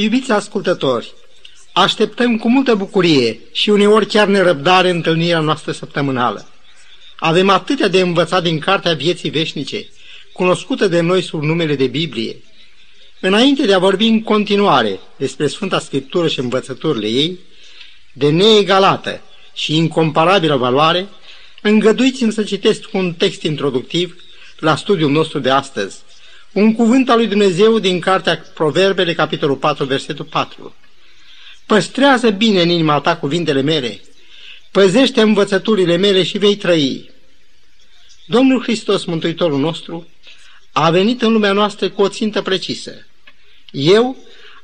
Iubiți ascultători, așteptăm cu multă bucurie și uneori chiar nerăbdare întâlnirea noastră săptămânală. Avem atâtea de învățat din Cartea Vieții Veșnice, cunoscută de noi sub numele de Biblie. Înainte de a vorbi în continuare despre Sfânta Scriptură și învățăturile ei, de neegalată și incomparabilă valoare, îngăduiți-mi să citesc un text introductiv la studiul nostru de astăzi, un cuvânt al lui Dumnezeu din Cartea Proverbele, capitolul 4, versetul 4. Păstrează bine în inima ta cuvintele mele, păzește învățăturile mele și vei trăi. Domnul Hristos, Mântuitorul nostru, a venit în lumea noastră cu o țintă precisă. Eu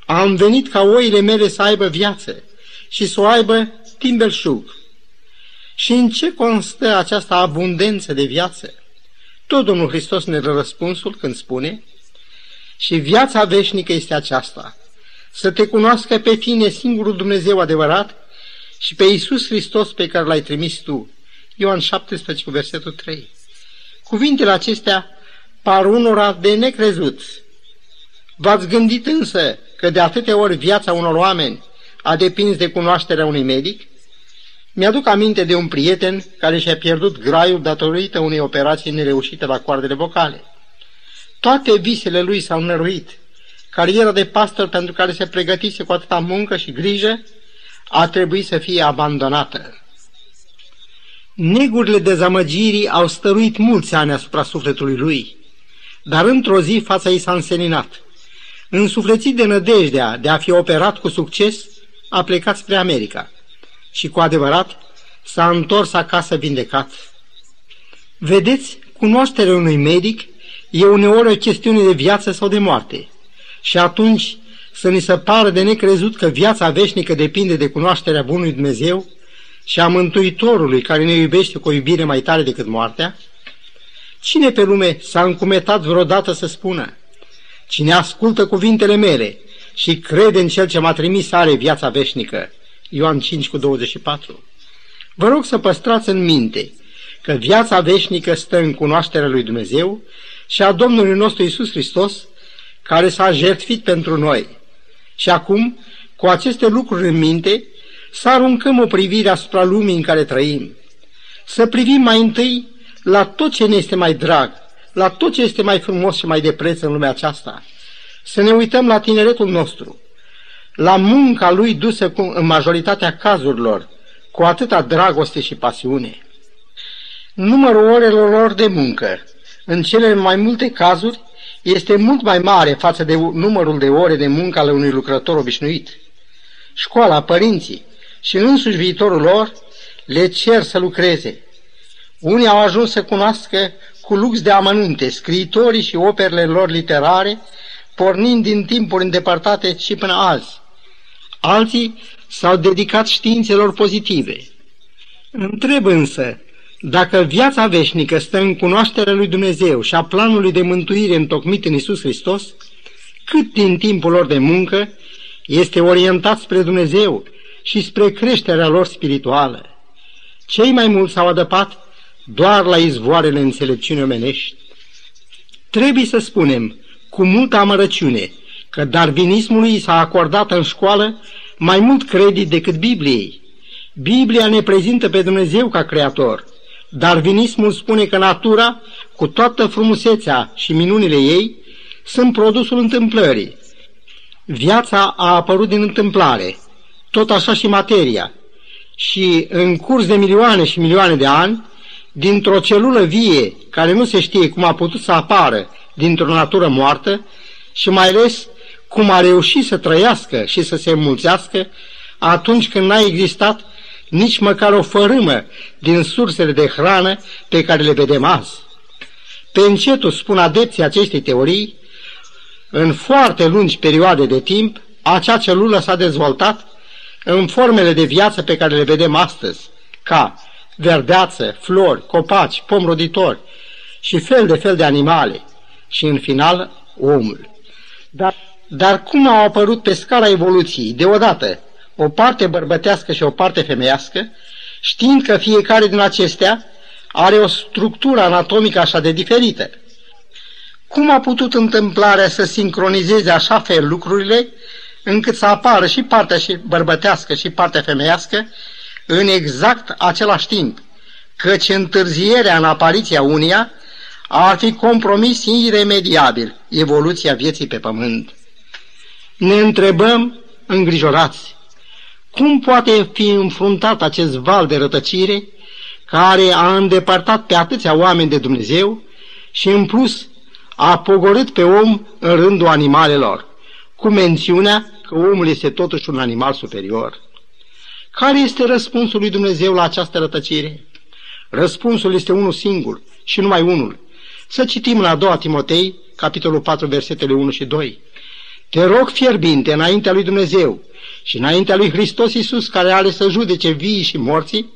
am venit ca oile mele să aibă viață și să o aibă timp belșug. Și în ce constă această abundență de viață? Tot Domnul Hristos ne dă răspunsul când spune și viața veșnică este aceasta, să te cunoască pe tine singurul Dumnezeu adevărat și pe Iisus Hristos pe care l-ai trimis tu. Ioan 17, versetul 3. Cuvintele acestea par unora de necrezut. V-ați gândit însă că de atâtea ori viața unor oameni a depins de cunoașterea unui medic? Mi-aduc aminte de un prieten care și-a pierdut graiul datorită unei operații nereușite la coardele vocale. Toate visele lui s-au năruit. Cariera de pastor pentru care se pregătise cu atâta muncă și grijă a trebuit să fie abandonată. Negurile dezamăgirii au stăruit mulți ani asupra sufletului lui, dar într-o zi fața ei s-a înseninat. Însuflețit de nădejdea de a fi operat cu succes, a plecat spre America și cu adevărat s-a întors acasă vindecat. Vedeți, cunoașterea unui medic e uneori o chestiune de viață sau de moarte. Și atunci să ni se pară de necrezut că viața veșnică depinde de cunoașterea Bunului Dumnezeu și a Mântuitorului care ne iubește cu o iubire mai tare decât moartea? Cine pe lume s-a încumetat vreodată să spună, cine ascultă cuvintele mele și crede în Cel ce m-a trimis are viața veșnică? Ioan 5 cu 24. Vă rog să păstrați în minte că viața veșnică stă în cunoașterea lui Dumnezeu și a Domnului nostru Isus Hristos, care s-a jertfit pentru noi. Și acum, cu aceste lucruri în minte, să aruncăm o privire asupra lumii în care trăim. Să privim mai întâi la tot ce ne este mai drag, la tot ce este mai frumos și mai de preț în lumea aceasta. Să ne uităm la tineretul nostru, la munca lui dusă cu, în majoritatea cazurilor, cu atâta dragoste și pasiune. Numărul orelor lor de muncă, în cele mai multe cazuri, este mult mai mare față de numărul de ore de muncă ale unui lucrător obișnuit. Școala, părinții și însuși viitorul lor le cer să lucreze. Unii au ajuns să cunoască cu lux de amănunte scriitorii și operele lor literare, pornind din timpuri îndepărtate și până azi. Alții s-au dedicat științelor pozitive. Întreb însă, dacă viața veșnică stă în cunoașterea lui Dumnezeu și a planului de mântuire întocmit în Isus Hristos, cât din timpul lor de muncă este orientat spre Dumnezeu și spre creșterea lor spirituală. Cei mai mulți s-au adăpat doar la izvoarele înțelepciunii omenești. Trebuie să spunem, cu multă amărăciune, că darwinismului s-a acordat în școală mai mult credit decât Bibliei. Biblia ne prezintă pe Dumnezeu ca creator. Darwinismul spune că natura, cu toată frumusețea și minunile ei, sunt produsul întâmplării. Viața a apărut din întâmplare, tot așa și materia. Și în curs de milioane și milioane de ani, dintr-o celulă vie, care nu se știe cum a putut să apară dintr-o natură moartă, și mai ales cum a reușit să trăiască și să se înmulțească atunci când n-a existat nici măcar o fărâmă din sursele de hrană pe care le vedem azi. Pe încetul, spun adepții acestei teorii, în foarte lungi perioade de timp, acea celulă s-a dezvoltat în formele de viață pe care le vedem astăzi, ca verdeață, flori, copaci, pom roditori și fel de fel de animale și, în final, omul. Dar dar cum au apărut pe scala evoluției, deodată, o parte bărbătească și o parte femeiască, știind că fiecare din acestea are o structură anatomică așa de diferită? Cum a putut întâmplarea să sincronizeze așa fel lucrurile, încât să apară și partea și bărbătească și partea femeiască în exact același timp, căci întârzierea în apariția unia ar fi compromis iremediabil evoluția vieții pe pământ. Ne întrebăm, îngrijorați, cum poate fi înfruntat acest val de rătăcire care a îndepărtat pe atâția oameni de Dumnezeu și în plus a pogorât pe om în rândul animalelor, cu mențiunea că omul este totuși un animal superior. Care este răspunsul lui Dumnezeu la această rătăcire? Răspunsul este unul singur și numai unul. Să citim la 2 Timotei, capitolul 4, versetele 1 și 2. Te rog fierbinte înaintea lui Dumnezeu și înaintea lui Hristos Iisus, care are să judece vii și morții,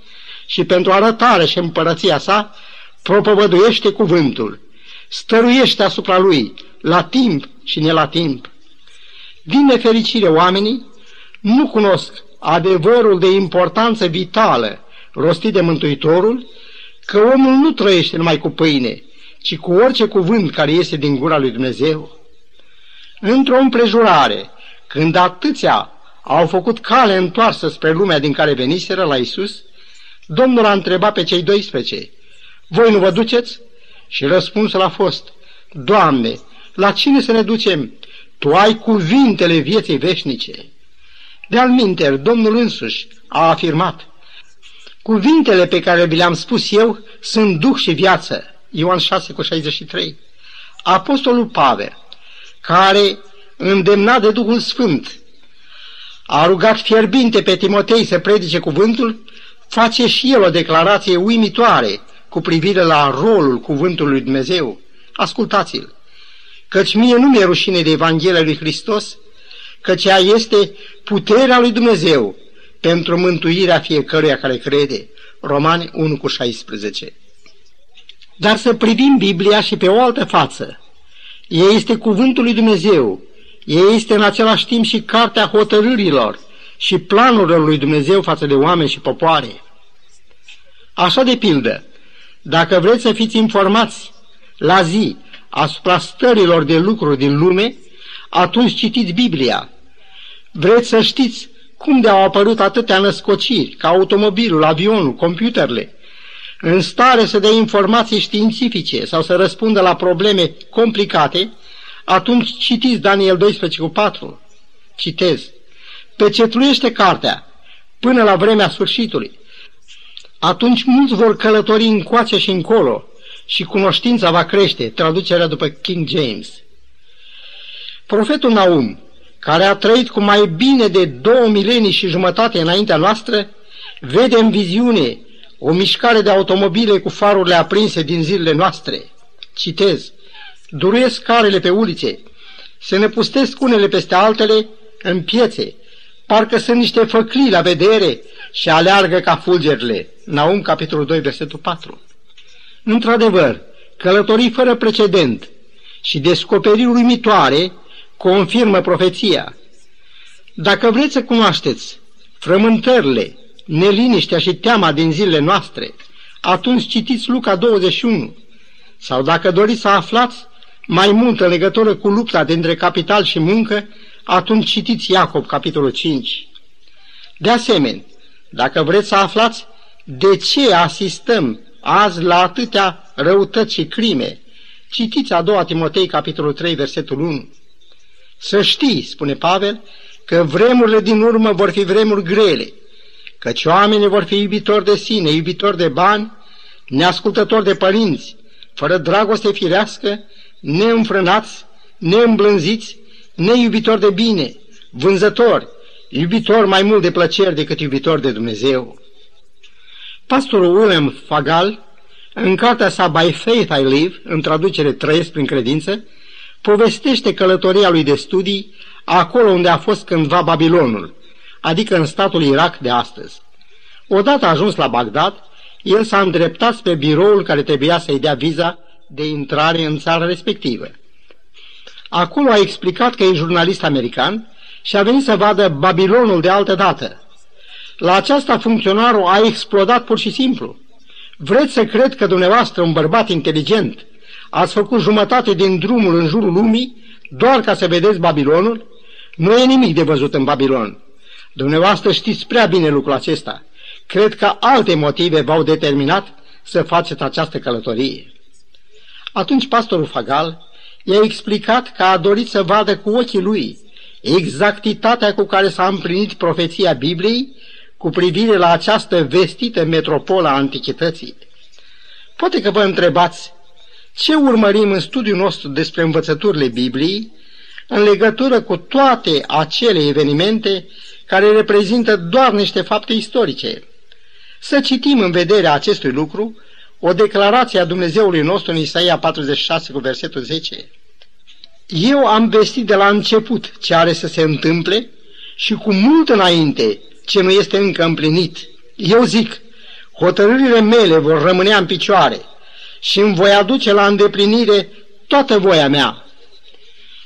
și pentru arătare și împărăția sa, propovăduiește cuvântul, stăruiește asupra lui, la timp și ne la timp. Din nefericire, oamenii nu cunosc adevărul de importanță vitală rostit de Mântuitorul, că omul nu trăiește numai cu pâine, ci cu orice cuvânt care iese din gura lui Dumnezeu. Într-o împrejurare, când atâția au făcut cale întoarsă spre lumea din care veniseră la Isus, Domnul a întrebat pe cei 12, Voi nu vă duceți? Și răspunsul a fost, Doamne, la cine să ne ducem? Tu ai cuvintele vieții veșnice. De-al minter, Domnul însuși a afirmat, Cuvintele pe care vi le-am spus eu sunt duh și viață. Ioan 6 cu 63. Apostolul Pavel, care, îndemnat de Duhul Sfânt, a rugat fierbinte pe Timotei să predice cuvântul, face și el o declarație uimitoare cu privire la rolul cuvântului lui Dumnezeu. Ascultați-l! Căci mie nu mi-e rușine de Evanghelia lui Hristos, căci ea este puterea lui Dumnezeu pentru mântuirea fiecăruia care crede. Romani 1 cu 16. Dar să privim Biblia și pe o altă față. Ea este cuvântul lui Dumnezeu. Ea este în același timp și cartea hotărârilor și planurilor lui Dumnezeu față de oameni și popoare. Așa de pildă, dacă vreți să fiți informați la zi asupra stărilor de lucruri din lume, atunci citiți Biblia. Vreți să știți cum de au apărut atâtea născociri, ca automobilul, avionul, computerele, în stare să dea informații științifice sau să răspundă la probleme complicate, atunci citiți Daniel 12 cu 4. Citez. Pecetluiește cartea până la vremea sfârșitului. Atunci mulți vor călători încoace și încolo și cunoștința va crește, traducerea după King James. Profetul Naum, care a trăit cu mai bine de două milenii și jumătate înaintea noastră, vede în viziune o mișcare de automobile cu farurile aprinse din zilele noastre. Citez, duruiesc carele pe ulițe, se năpustesc unele peste altele în piețe, parcă sunt niște făclii la vedere și aleargă ca fulgerile. Naum, capitolul 2, versetul 4. Într-adevăr, călătorii fără precedent și descoperiri uimitoare confirmă profeția. Dacă vreți să cunoașteți frământările, neliniștea și teama din zilele noastre, atunci citiți Luca 21. Sau dacă doriți să aflați mai mult în legătură cu lupta dintre capital și muncă, atunci citiți Iacob, capitolul 5. De asemenea, dacă vreți să aflați de ce asistăm azi la atâtea răutăți și crime, citiți a doua Timotei, capitolul 3, versetul 1. Să știți, spune Pavel, că vremurile din urmă vor fi vremuri grele, căci oamenii vor fi iubitori de sine, iubitori de bani, neascultători de părinți, fără dragoste firească, neînfrânați, neîmblânziți, neiubitori de bine, vânzători, iubitori mai mult de plăceri decât iubitori de Dumnezeu. Pastorul William Fagal, în cartea sa By Faith I Live, în traducere Trăiesc prin credință, povestește călătoria lui de studii acolo unde a fost cândva Babilonul, adică în statul Irak de astăzi. Odată ajuns la Bagdad, el s-a îndreptat spre biroul care trebuia să-i dea viza de intrare în țara respectivă. Acolo a explicat că e jurnalist american și a venit să vadă Babilonul de altă dată. La aceasta funcționarul a explodat pur și simplu. Vreți să cred că dumneavoastră, un bărbat inteligent, ați făcut jumătate din drumul în jurul lumii doar ca să vedeți Babilonul? Nu e nimic de văzut în Babilon. Dumneavoastră știți prea bine lucrul acesta. Cred că alte motive v-au determinat să faceți această călătorie. Atunci pastorul Fagal i-a explicat că a dorit să vadă cu ochii lui exactitatea cu care s-a împlinit profeția Bibliei cu privire la această vestită metropolă a antichității. Poate că vă întrebați ce urmărim în studiul nostru despre învățăturile Bibliei în legătură cu toate acele evenimente care reprezintă doar niște fapte istorice. Să citim în vederea acestui lucru o declarație a Dumnezeului nostru în Isaia 46 cu versetul 10. Eu am vestit de la început ce are să se întâmple și cu mult înainte ce nu este încă împlinit. Eu zic, hotărârile mele vor rămâne în picioare și îmi voi aduce la îndeplinire toată voia mea.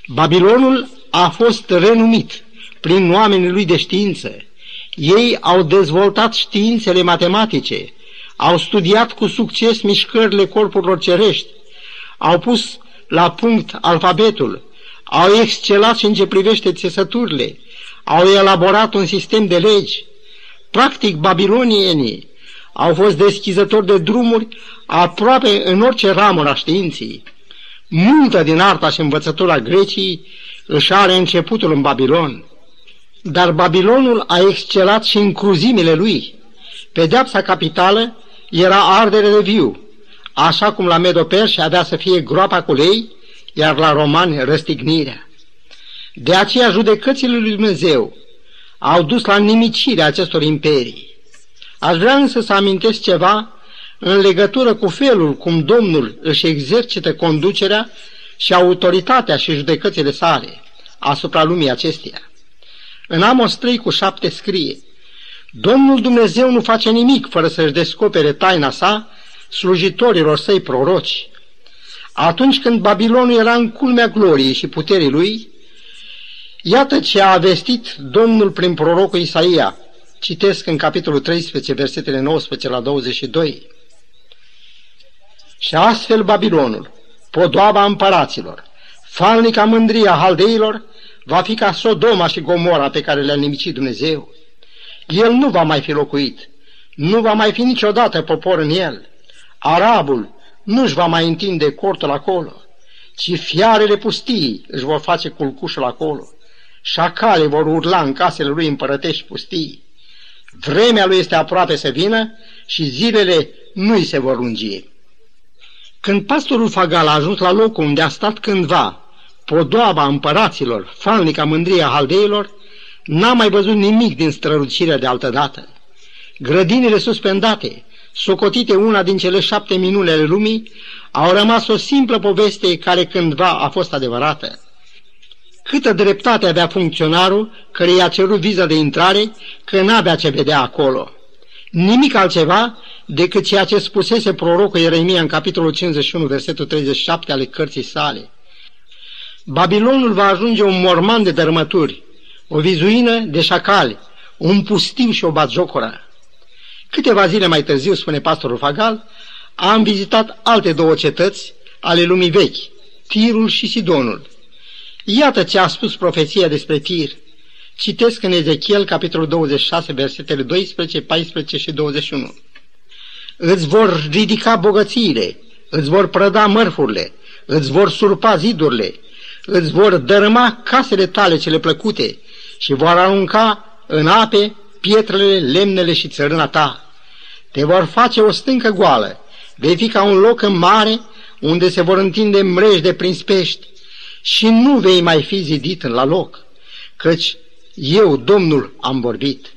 Babilonul a fost renumit prin oamenii lui de știință. Ei au dezvoltat științele matematice, au studiat cu succes mișcările corpurilor cerești, au pus la punct alfabetul, au excelat și în ce privește țesăturile, au elaborat un sistem de legi. Practic, babilonienii au fost deschizători de drumuri aproape în orice ramură a științii. Multă din arta și învățătura Greciei își are începutul în Babilon. Dar Babilonul a excelat și în cruzimile lui. Pedeapsa capitală era ardere de viu, așa cum la Medoperși avea să fie groapa cu lei, iar la romani răstignirea. De aceea judecățile lui Dumnezeu au dus la nimicirea acestor imperii. Aș vrea însă să amintesc ceva în legătură cu felul cum Domnul își exercită conducerea și autoritatea și judecățile sale asupra lumii acesteia. În Amos 3 cu 7 scrie, Domnul Dumnezeu nu face nimic fără să-și descopere taina sa slujitorilor săi proroci. Atunci când Babilonul era în culmea gloriei și puterii lui, iată ce a vestit Domnul prin prorocul Isaia. Citesc în capitolul 13, versetele 19 la 22. Și astfel Babilonul, podoaba împăraților, falnica mândria haldeilor, va fi ca Sodoma și Gomora pe care le-a nimicit Dumnezeu. El nu va mai fi locuit, nu va mai fi niciodată popor în el. Arabul nu-și va mai întinde cortul acolo, ci fiarele pustii își vor face culcușul acolo. Șacale vor urla în casele lui împărătești pustii. Vremea lui este aproape să vină și zilele nu-i se vor lungi. Când pastorul Fagal a ajuns la locul unde a stat cândva podoaba împăraților, falnica mândria haldeilor, n-a mai văzut nimic din strălucirea de altădată. Grădinile suspendate, socotite una din cele șapte minune ale lumii, au rămas o simplă poveste care cândva a fost adevărată. Câtă dreptate avea funcționarul care i-a cerut viza de intrare că n-avea ce vedea acolo. Nimic altceva decât ceea ce spusese prorocul Ieremia în capitolul 51, versetul 37 ale cărții sale. Babilonul va ajunge un morman de dărmături, o vizuină de șacali, un pustiu și o batjocură. Câteva zile mai târziu, spune pastorul Fagal, am vizitat alte două cetăți ale lumii vechi, Tirul și Sidonul. Iată ce a spus profeția despre Tir. Citesc în Ezechiel, capitolul 26, versetele 12, 14 și 21. Îți vor ridica bogățiile, îți vor prăda mărfurile, îți vor surpa zidurile, îți vor dărâma casele tale cele plăcute și vor arunca în ape pietrele, lemnele și țărâna ta. Te vor face o stâncă goală, vei fi ca un loc în mare unde se vor întinde mreji prin pești și nu vei mai fi zidit la loc, căci eu, Domnul, am vorbit.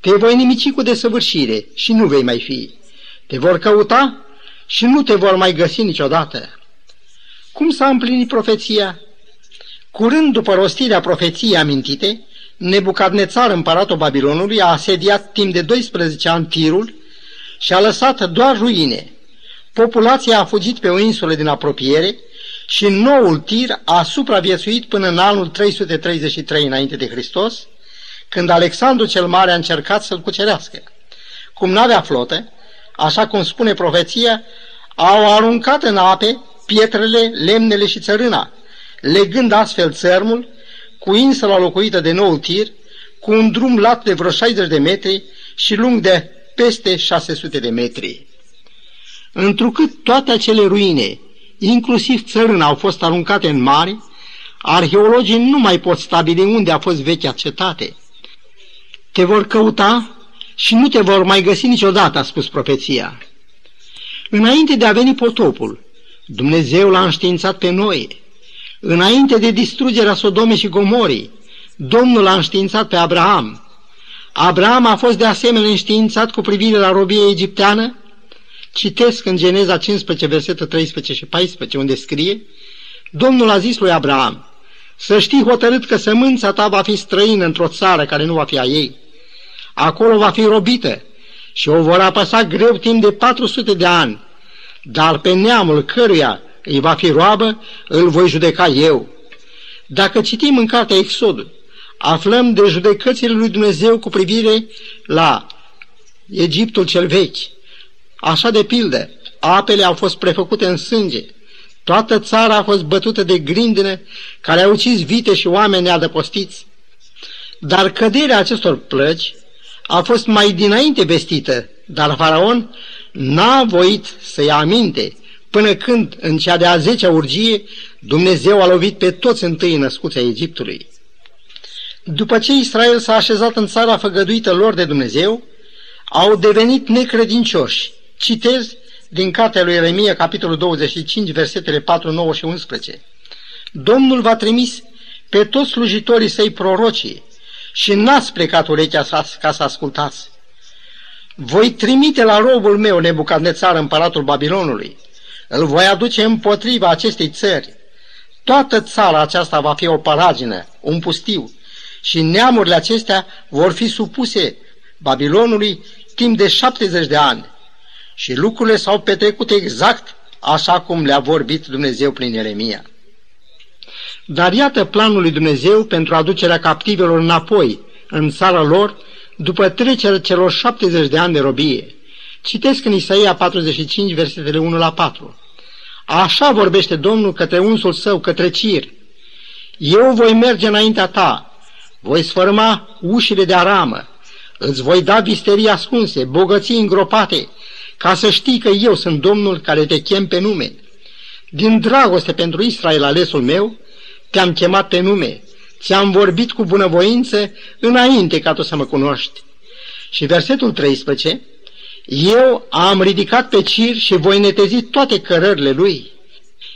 Te voi nimici cu desăvârșire și nu vei mai fi. Te vor căuta și nu te vor mai găsi niciodată. Cum s-a împlinit profeția? Curând după rostirea profeției amintite, Nebucadnețar, împăratul Babilonului, a asediat timp de 12 ani tirul și a lăsat doar ruine. Populația a fugit pe o insulă din apropiere și noul tir a supraviețuit până în anul 333 înainte de Hristos, când Alexandru cel Mare a încercat să-l cucerească. Cum n-avea flotă, așa cum spune profeția, au aruncat în ape pietrele, lemnele și țărâna, legând astfel țărmul cu insula locuită de nou tir, cu un drum lat de vreo 60 de metri și lung de peste 600 de metri. Întrucât toate acele ruine, inclusiv țărâna, au fost aruncate în mare, arheologii nu mai pot stabili unde a fost vechea cetate. Te vor căuta și nu te vor mai găsi niciodată, a spus profeția. Înainte de a veni potopul, Dumnezeu l-a înștiințat pe noi. Înainte de distrugerea Sodomei și Gomorii, Domnul a înștiințat pe Abraham. Abraham a fost de asemenea înștiințat cu privire la robie egipteană. Citesc în Geneza 15, versetul 13 și 14, unde scrie, Domnul a zis lui Abraham, să știi hotărât că sămânța ta va fi străină într-o țară care nu va fi a ei. Acolo va fi robită și o vor apăsa greu timp de 400 de ani, dar pe neamul căruia îi va fi roabă, îl voi judeca eu. Dacă citim în cartea Exodul, aflăm de judecățile lui Dumnezeu cu privire la Egiptul cel vechi. Așa de pildă, apele au fost prefăcute în sânge, toată țara a fost bătută de grindine care au ucis vite și oameni neadăpostiți. Dar căderea acestor plăci a fost mai dinainte vestită, dar faraon n-a voit să ia aminte, până când, în cea de-a zecea urgie, Dumnezeu a lovit pe toți întâi născuți ai Egiptului. După ce Israel s-a așezat în țara făgăduită lor de Dumnezeu, au devenit necredincioși. Citez din cartea lui Ieremia, capitolul 25, versetele 4, 9 și 11. Domnul va trimis pe toți slujitorii săi prorocii și n-ați plecat urechea sa ca să ascultați. Voi trimite la robul meu, Nebucadnețar, împăratul Babilonului. Îl voi aduce împotriva acestei țări. Toată țara aceasta va fi o paragină, un pustiu, și neamurile acestea vor fi supuse Babilonului timp de 70 de ani. Și lucrurile s-au petrecut exact așa cum le-a vorbit Dumnezeu prin Ieremia. Dar iată planul lui Dumnezeu pentru aducerea captivelor înapoi în țara lor după trecerea celor 70 de ani de robie. Citesc în Isaia 45, versetele 1 la 4. Așa vorbește Domnul către unsul său, către Cir. Eu voi merge înaintea ta, voi sfărma ușile de aramă, îți voi da visterii ascunse, bogății îngropate, ca să știi că eu sunt Domnul care te chem pe nume. Din dragoste pentru Israel alesul meu, te-am chemat pe nume, ți-am vorbit cu bunăvoință înainte ca tu să mă cunoști. Și versetul 13, eu am ridicat pe cir și voi netezi toate cărările lui.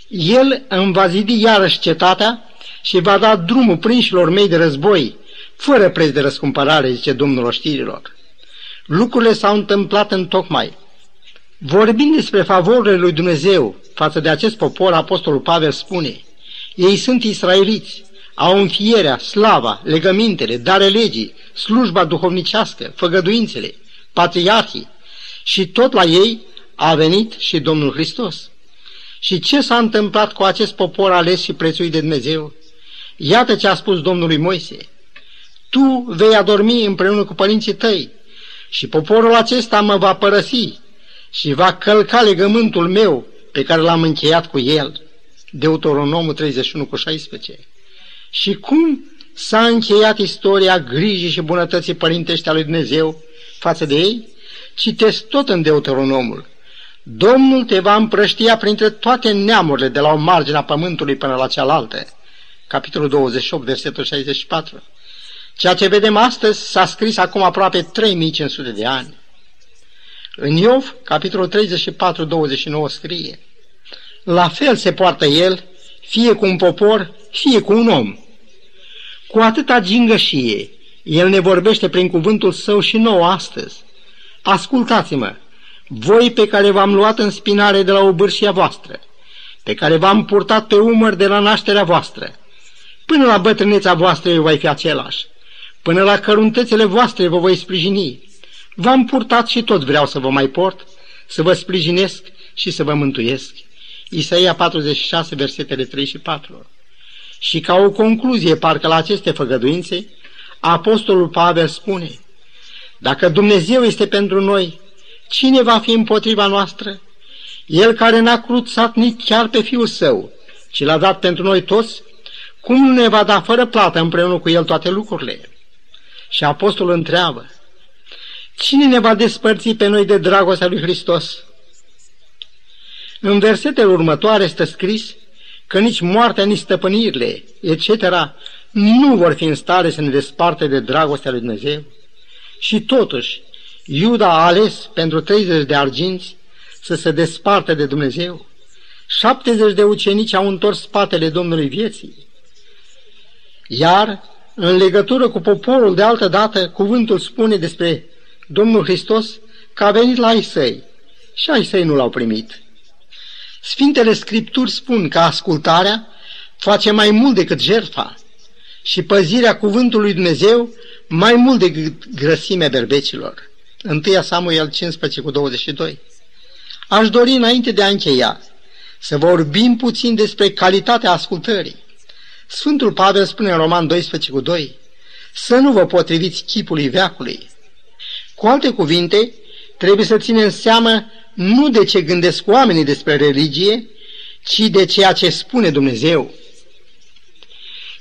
El îmi va zidi iarăși cetatea și va da drumul prinșilor mei de război, fără preț de răscumpărare, zice Domnul oștirilor. Lucrurile s-au întâmplat în tocmai. Vorbind despre favorile lui Dumnezeu față de acest popor, Apostolul Pavel spune, ei sunt israeliți, au înfierea, slava, legămintele, dare legii, slujba duhovnicească, făgăduințele, patriarhii și tot la ei a venit și Domnul Hristos. Și ce s-a întâmplat cu acest popor ales și prețuit de Dumnezeu? Iată ce a spus Domnului Moise. Tu vei adormi împreună cu părinții tăi și poporul acesta mă va părăsi și va călca legământul meu pe care l-am încheiat cu el. Deuteronomul 31 cu 16. Și cum s-a încheiat istoria grijii și bunătății părintești a lui Dumnezeu față de ei? Citesc tot în Deuteronomul. Domnul te va împrăștia printre toate neamurile de la o margine a pământului până la cealaltă. Capitolul 28, versetul 64. Ceea ce vedem astăzi s-a scris acum aproape 3500 de ani. În Iov, capitolul 34, 29 scrie La fel se poartă el, fie cu un popor, fie cu un om. Cu atâta gingășie, el ne vorbește prin cuvântul său și nou astăzi. Ascultați-mă, voi pe care v-am luat în spinare de la obârșia voastră, pe care v-am purtat pe umăr de la nașterea voastră, până la bătrâneța voastră eu voi fi același, până la căruntățile voastre vă voi sprijini. V-am purtat și tot vreau să vă mai port, să vă sprijinesc și să vă mântuiesc. Isaia 46, versetele 3 și 4. Și ca o concluzie, parcă la aceste făgăduințe, Apostolul Pavel spune, Dacă Dumnezeu este pentru noi, cine va fi împotriva noastră? El care n-a cruțat nici chiar pe Fiul Său, ci l-a dat pentru noi toți, cum nu ne va da fără plată împreună cu El toate lucrurile? Și apostolul întreabă, cine ne va despărți pe noi de dragostea lui Hristos? În versetele următoare stă scris că nici moartea, nici stăpânirile, etc., nu vor fi în stare să ne desparte de dragostea lui Dumnezeu. Și totuși, Iuda a ales pentru 30 de arginți să se desparte de Dumnezeu. 70 de ucenici au întors spatele Domnului vieții. Iar, în legătură cu poporul de altă dată, cuvântul spune despre Domnul Hristos că a venit la ai săi și ai săi nu l-au primit. Sfintele Scripturi spun că ascultarea face mai mult decât jertfa și păzirea cuvântului Dumnezeu mai mult decât grăsimea berbecilor. 1 Samuel 15 cu 22. Aș dori înainte de a încheia să vorbim puțin despre calitatea ascultării. Sfântul Pavel spune în Roman 12 cu 2 să nu vă potriviți chipului veacului. Cu alte cuvinte, trebuie să ținem seamă nu de ce gândesc oamenii despre religie, ci de ceea ce spune Dumnezeu.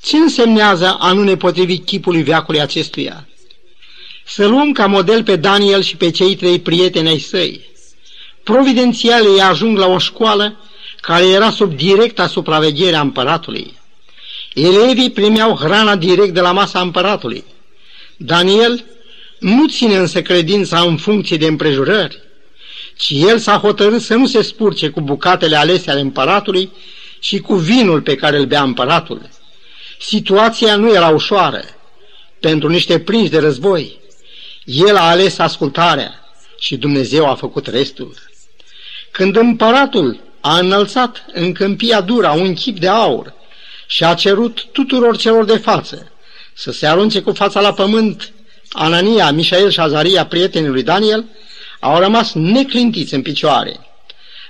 Ce însemnează a nu ne potrivi chipului veacului acestuia? Să luăm ca model pe Daniel și pe cei trei prieteni ai săi. Providențial ei ajung la o școală care era sub directa supraveghere a împăratului. Elevii primeau hrana direct de la masa împăratului. Daniel nu ține însă credința în funcție de împrejurări, ci el s-a hotărât să nu se spurce cu bucatele alese ale împăratului și cu vinul pe care îl bea împăratul. Situația nu era ușoară pentru niște prinși de război. El a ales ascultarea și Dumnezeu a făcut restul. Când împăratul a înălțat în câmpia dura un chip de aur și a cerut tuturor celor de față să se arunce cu fața la pământ Anania, Mișael și Azaria, prietenii lui Daniel, au rămas neclintiți în picioare.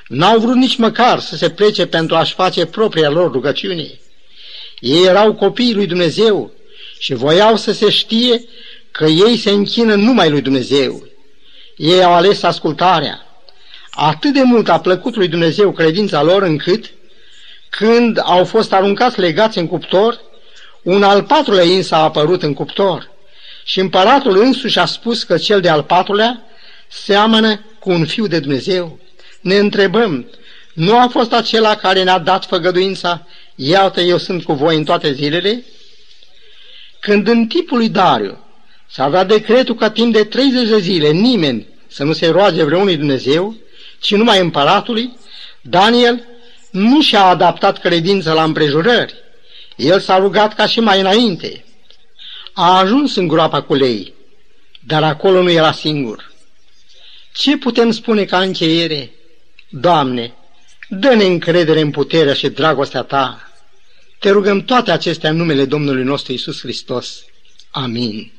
N-au vrut nici măcar să se plece pentru a-și face propria lor rugăciune. Ei erau copiii lui Dumnezeu și voiau să se știe că ei se închină numai lui Dumnezeu. Ei au ales ascultarea. Atât de mult a plăcut lui Dumnezeu credința lor încât, când au fost aruncați legați în cuptor, un al patrulea ins a apărut în cuptor. Și împăratul însuși a spus că cel de-al patrulea seamănă cu un fiu de Dumnezeu. Ne întrebăm, nu a fost acela care ne-a dat făgăduința, iată eu sunt cu voi în toate zilele? Când în tipul lui Dariu s-a dat decretul ca timp de 30 de zile nimeni să nu se roage vreunui Dumnezeu, ci numai împăratului, Daniel nu și-a adaptat credința la împrejurări. El s-a rugat ca și mai înainte. A ajuns în groapa cu lei, dar acolo nu era singur. Ce putem spune ca încheiere? Doamne, dă-ne încredere în puterea și dragostea Ta. Te rugăm toate acestea în numele Domnului nostru Isus Hristos. Amin.